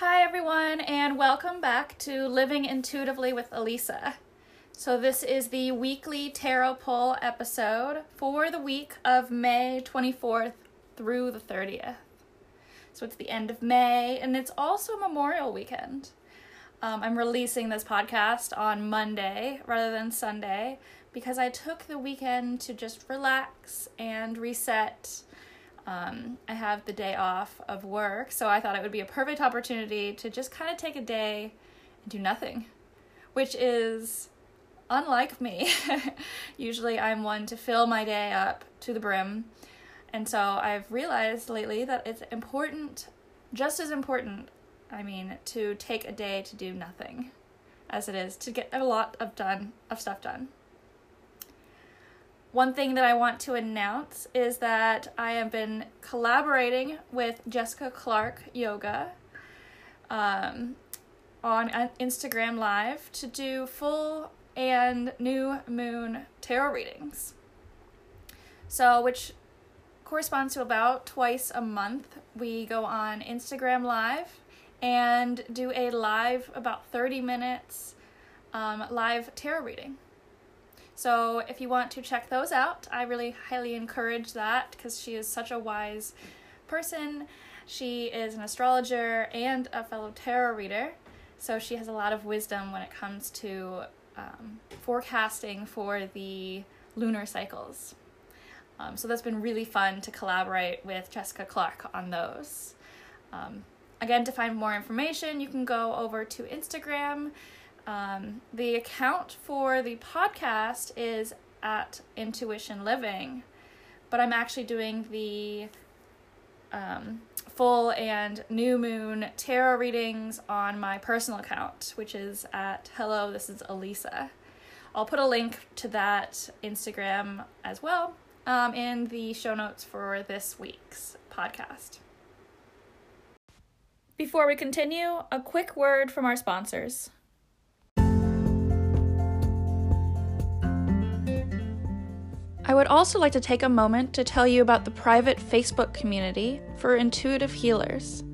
Hi, everyone, and welcome back to Living Intuitively with Elisa. So, this is the weekly tarot pull episode for the week of May 24th through the 30th. So, it's the end of May, and it's also Memorial Weekend. Um, I'm releasing this podcast on Monday rather than Sunday because I took the weekend to just relax and reset um, I have the day off of work, so I thought it would be a perfect opportunity to just kind of take a day and do nothing, which is unlike me. Usually I'm one to fill my day up to the brim. And so I've realized lately that it's important, just as important, I mean, to take a day to do nothing as it is to get a lot of done of stuff done. One thing that I want to announce is that I have been collaborating with Jessica Clark Yoga um, on Instagram Live to do full and new moon tarot readings. So, which corresponds to about twice a month, we go on Instagram Live and do a live, about 30 minutes um, live tarot reading. So if you want to check those out, I really highly encourage that because she is such a wise person. She is an astrologer and a fellow tarot reader, so she has a lot of wisdom when it comes to um, forecasting for the lunar cycles. Um, so that's been really fun to collaborate with Jessica Clark on those. Um, again, to find more information, you can go over to Instagram um, the account for the podcast is at Intuition Living, but I'm actually doing the um, full and new moon tarot readings on my personal account, which is at Hello, this is Elisa. I'll put a link to that Instagram as well um, in the show notes for this week's podcast. Before we continue, a quick word from our sponsors. I would also like to take a moment to tell you about the private Facebook community for intuitive healers.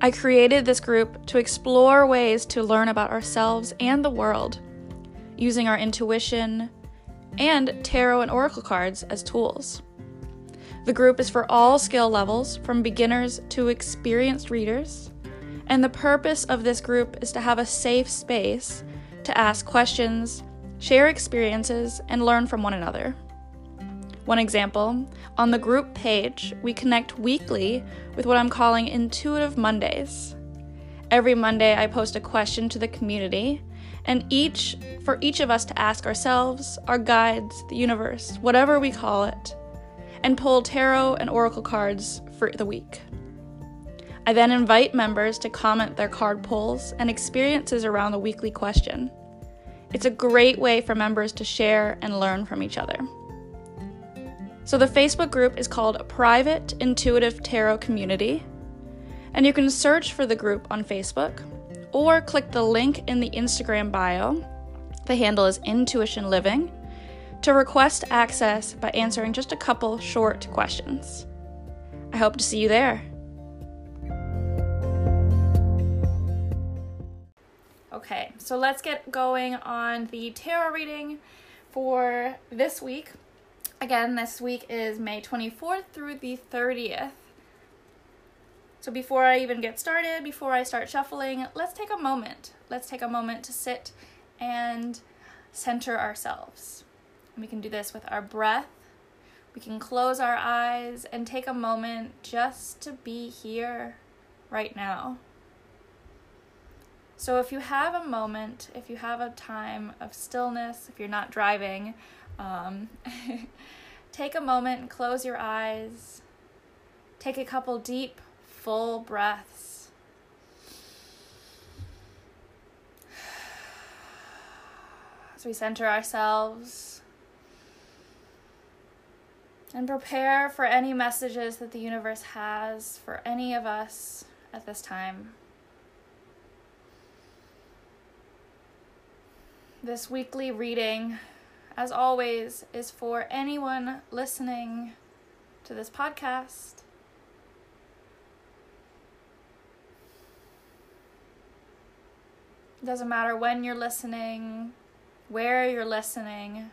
I created this group to explore ways to learn about ourselves and the world, using our intuition and tarot and oracle cards as tools. The group is for all skill levels, from beginners to experienced readers, and the purpose of this group is to have a safe space to ask questions, share experiences, and learn from one another. One example on the group page, we connect weekly with what I'm calling Intuitive Mondays. Every Monday, I post a question to the community, and each for each of us to ask ourselves, our guides, the universe, whatever we call it, and pull tarot and oracle cards for the week. I then invite members to comment their card pulls and experiences around the weekly question. It's a great way for members to share and learn from each other. So the Facebook group is called Private Intuitive Tarot Community, and you can search for the group on Facebook or click the link in the Instagram bio. The handle is Intuition Living to request access by answering just a couple short questions. I hope to see you there. Okay, so let's get going on the tarot reading for this week. Again, this week is May 24th through the 30th. So before I even get started, before I start shuffling, let's take a moment. Let's take a moment to sit and center ourselves. We can do this with our breath. We can close our eyes and take a moment just to be here right now. So, if you have a moment, if you have a time of stillness, if you're not driving, um, take a moment and close your eyes. Take a couple deep, full breaths. As we center ourselves and prepare for any messages that the universe has for any of us at this time. This weekly reading as always, is for anyone listening to this podcast. It doesn't matter when you're listening, where you're listening.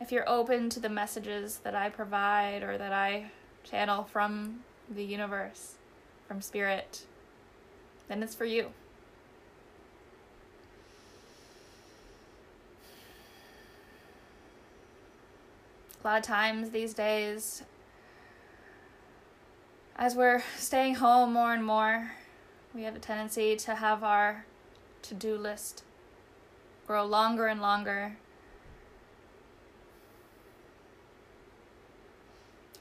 If you're open to the messages that I provide or that I channel from the universe, from spirit, then it's for you. A lot of times these days, as we're staying home more and more, we have a tendency to have our to do list grow longer and longer.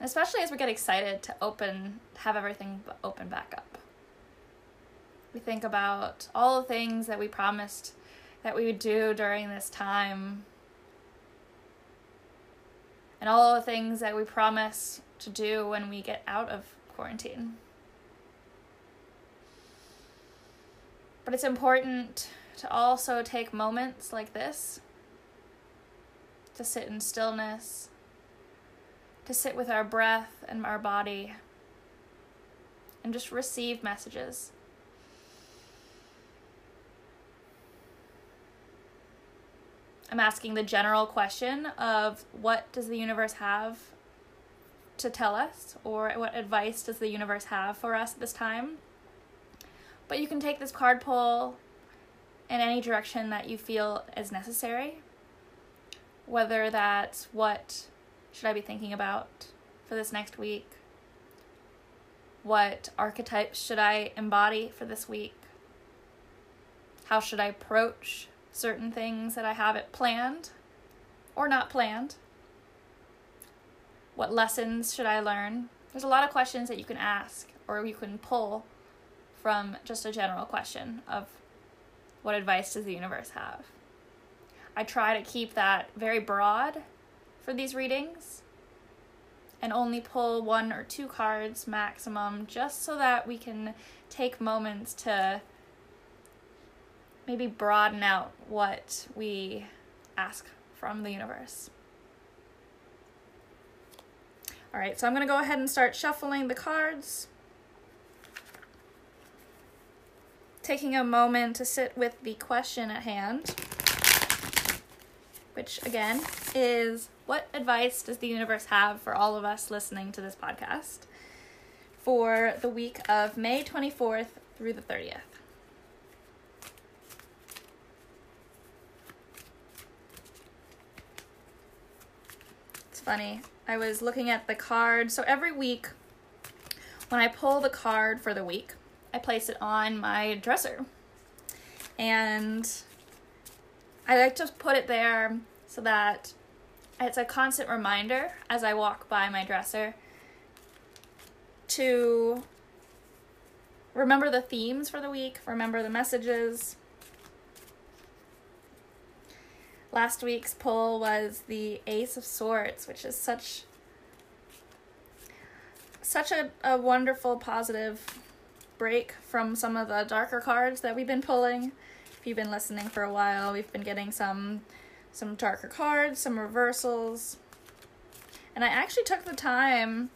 Especially as we get excited to open, have everything open back up. We think about all the things that we promised that we would do during this time and all the things that we promise to do when we get out of quarantine. But it's important to also take moments like this to sit in stillness, to sit with our breath and our body, and just receive messages. I'm asking the general question of what does the universe have to tell us, or what advice does the universe have for us at this time? But you can take this card pull in any direction that you feel is necessary, whether that's what should I be thinking about for this next week, what archetypes should I embody for this week, how should I approach certain things that I have it planned or not planned? What lessons should I learn? There's a lot of questions that you can ask or you can pull from just a general question of what advice does the universe have? I try to keep that very broad for these readings and only pull one or two cards maximum just so that we can take moments to maybe broaden out what we ask from the universe. All right, so I'm going to go ahead and start shuffling the cards. Taking a moment to sit with the question at hand, which again is what advice does the universe have for all of us listening to this podcast for the week of May 24th through the 30th? Funny. I was looking at the card. So every week, when I pull the card for the week, I place it on my dresser. And I like to put it there so that it's a constant reminder as I walk by my dresser to remember the themes for the week, remember the messages, Last week's pull was the Ace of Swords, which is such such a, a wonderful positive break from some of the darker cards that we've been pulling. If you've been listening for a while, we've been getting some some darker cards, some reversals. And I actually took the time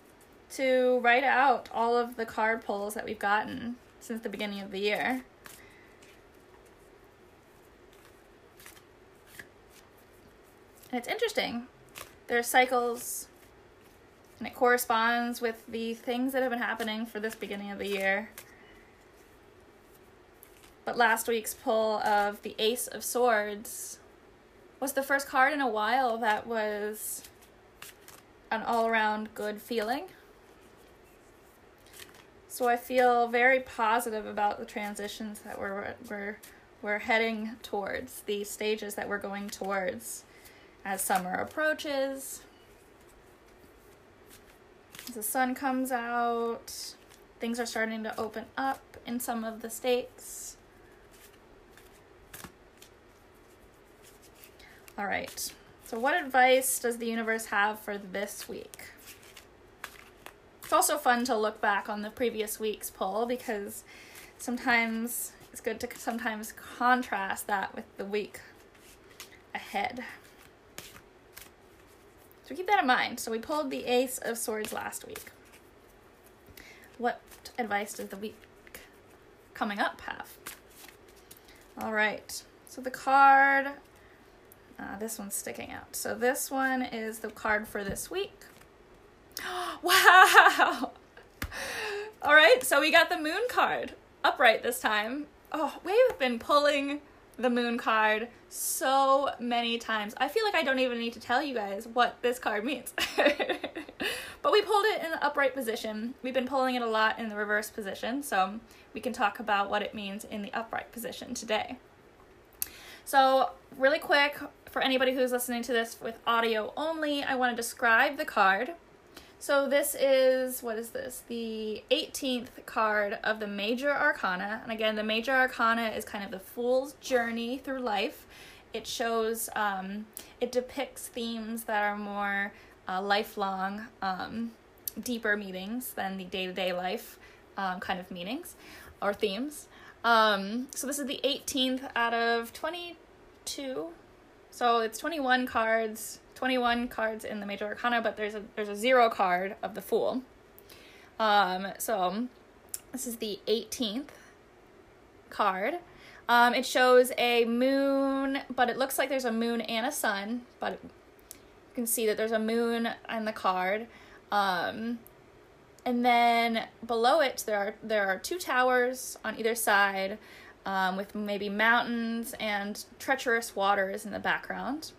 to write out all of the card pulls that we've gotten since the beginning of the year. And it's interesting. There's cycles, and it corresponds with the things that have been happening for this beginning of the year. But last week's pull of the Ace of Swords was the first card in a while that was an all around good feeling. So I feel very positive about the transitions that we're, we're, we're heading towards, the stages that we're going towards as summer approaches. As the sun comes out, things are starting to open up in some of the states. All right. So, what advice does the universe have for this week? It's also fun to look back on the previous week's poll because sometimes it's good to sometimes contrast that with the week ahead. So keep that in mind. So we pulled the Ace of Swords last week. What advice does the week coming up have? All right. So the card, uh, this one's sticking out. So this one is the card for this week. wow. All right. So we got the moon card upright this time. Oh, we've been pulling the moon card so many times. I feel like I don't even need to tell you guys what this card means. but we pulled it in the upright position. We've been pulling it a lot in the reverse position, so we can talk about what it means in the upright position today. So, really quick, for anybody who's listening to this with audio only, I want to describe the card. So this is what is this? The 18th card of the Major Arcana. And again, the Major Arcana is kind of the fool's journey through life. It shows um, it depicts themes that are more uh, lifelong, um, deeper meanings than the day-to-day life um, kind of meanings or themes. Um, so this is the 18th out of 22. So it's 21 cards 21 cards in the major arcana, but there's a there's a zero card of the fool. Um, so this is the 18th card. Um, it shows a moon, but it looks like there's a moon and a sun, but you can see that there's a moon on the card. Um, and then below it there are there are two towers on either side um, with maybe mountains and treacherous waters in the background.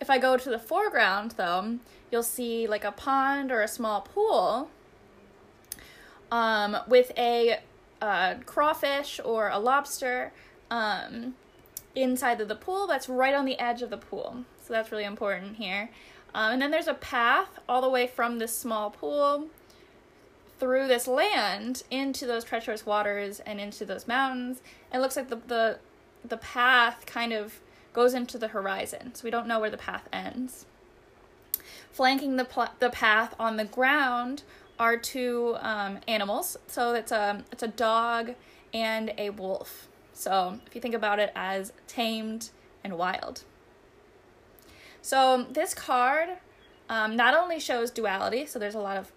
If I go to the foreground, though, you'll see like a pond or a small pool um, with a uh, crawfish or a lobster um, inside of the pool that's right on the edge of the pool. So that's really important here. Um, and then there's a path all the way from this small pool through this land into those treacherous waters and into those mountains. It looks like the, the the path kind of goes into the horizon, so we don't know where the path ends. Flanking the, pl- the path on the ground are two um, animals. So it's a it's a dog and a wolf. So if you think about it as tamed and wild. So this card um, not only shows duality, so there's a lot of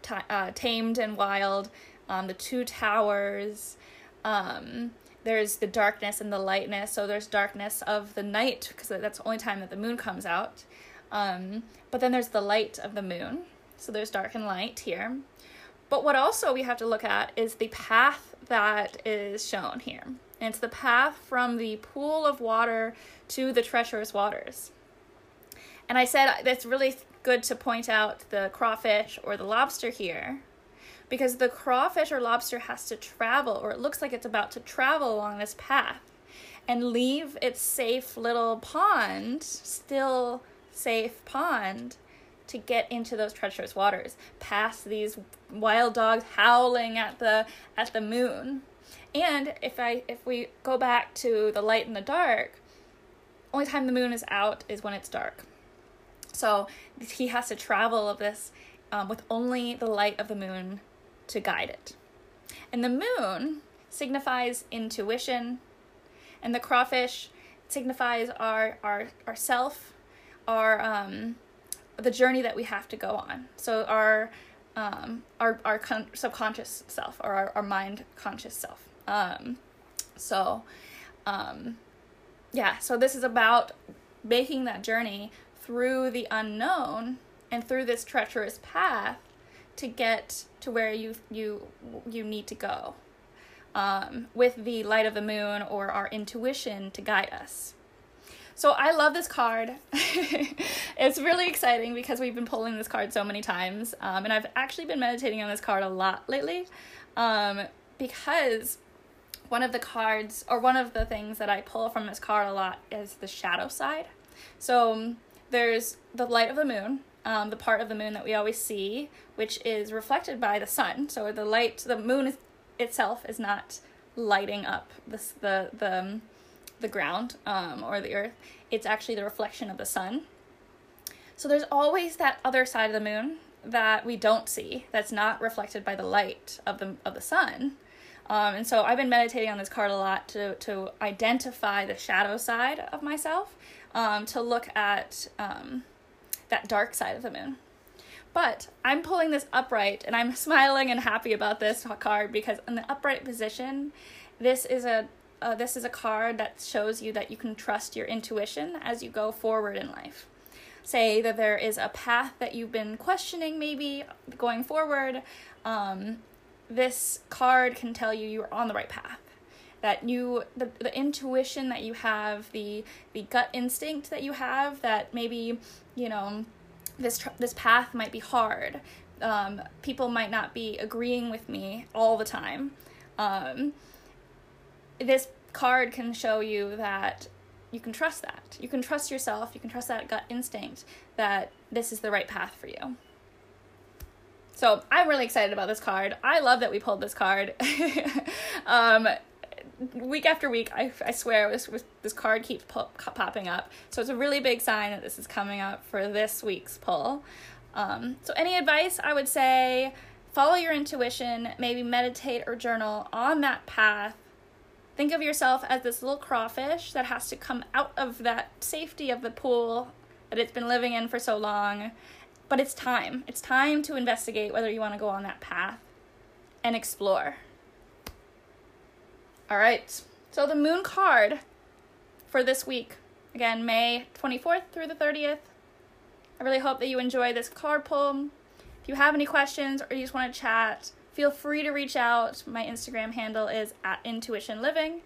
t- uh, tamed and wild, um, the two towers, um, there's the darkness and the lightness. So there's darkness of the night because that's the only time that the moon comes out. Um, but then there's the light of the moon. So there's dark and light here. But what also we have to look at is the path that is shown here. And it's the path from the pool of water to the treacherous waters. And I said that's really good to point out the crawfish or the lobster here because the crawfish or lobster has to travel, or it looks like it's about to travel along this path and leave its safe little pond, still safe pond, to get into those treacherous waters, past these wild dogs howling at the at the moon. And if I if we go back to the light and the dark, only time the moon is out is when it's dark. So he has to travel of this um, with only the light of the moon to guide it. And the moon signifies intuition, and the crawfish signifies our our our self, our um, the journey that we have to go on. So our um, our our con- subconscious self or our, our mind conscious self. Um, so um, yeah, so this is about making that journey through the unknown and through this treacherous path to get to where you you you need to go um, with the light of the moon or our intuition to guide us. So i love this card. It's really exciting because we've been pulling this card so many times um, and i've actually been meditating on this card a lot lately um, because one of the cards or one of the things that i pull from this card a lot is the shadow side. So there's the light of the moon um, the part of the moon that we always see, which is reflected by the sun. So the light, the moon is, itself is not lighting up this, the the um, the ground um, or the earth. It's actually the reflection of the sun. So there's always that other side of the moon that we don't see. That's not reflected by the light of the of the sun. Um, and so I've been meditating on this card a lot to to identify the shadow side of myself, um, to look at um, that dark side of the moon. But I'm pulling this upright and I'm smiling and happy about this card because in the upright position, this is a uh, this is a card that shows you that you can trust your intuition as you go forward in life. Say that there is a path that you've been questioning, maybe going forward. Um, this card can tell you you're on the right path that you the, the intuition that you have the the gut instinct that you have that maybe you know this tr- this path might be hard. Um, people might not be agreeing with me all the time. Um, this card can show you that you can trust that. You can trust yourself. You can trust that gut instinct that this is the right path for you. So I'm really excited about this card. I love that we pulled this card. um, week after week, I, I swear this, this card keeps pop, popping up. So it's a really big sign that this is coming up for this week's pull. Um, so any advice, I would say follow your intuition, maybe meditate or journal on that path. Think of yourself as this little crawfish that has to come out of that safety of the pool that it's been living in for so long but it's time. It's time to investigate whether you want to go on that path and explore. All right. So the moon card for this week, again, May 24th through the 30th. I really hope that you enjoy this card pull. If you have any questions or you just want to chat, feel free to reach out. My Instagram handle is at Intuition Living.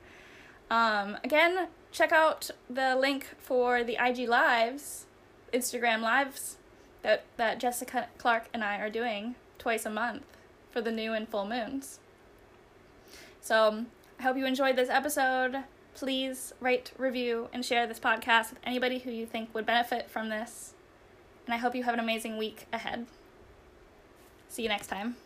Um, again, check out the link for the IG Lives, Instagram Lives that that Jessica Clark and I are doing twice a month for the new and full moons. So I hope you enjoyed this episode. Please rate, review, and share this podcast with anybody who you think would benefit from this. And I hope you have an amazing week ahead. See you next time.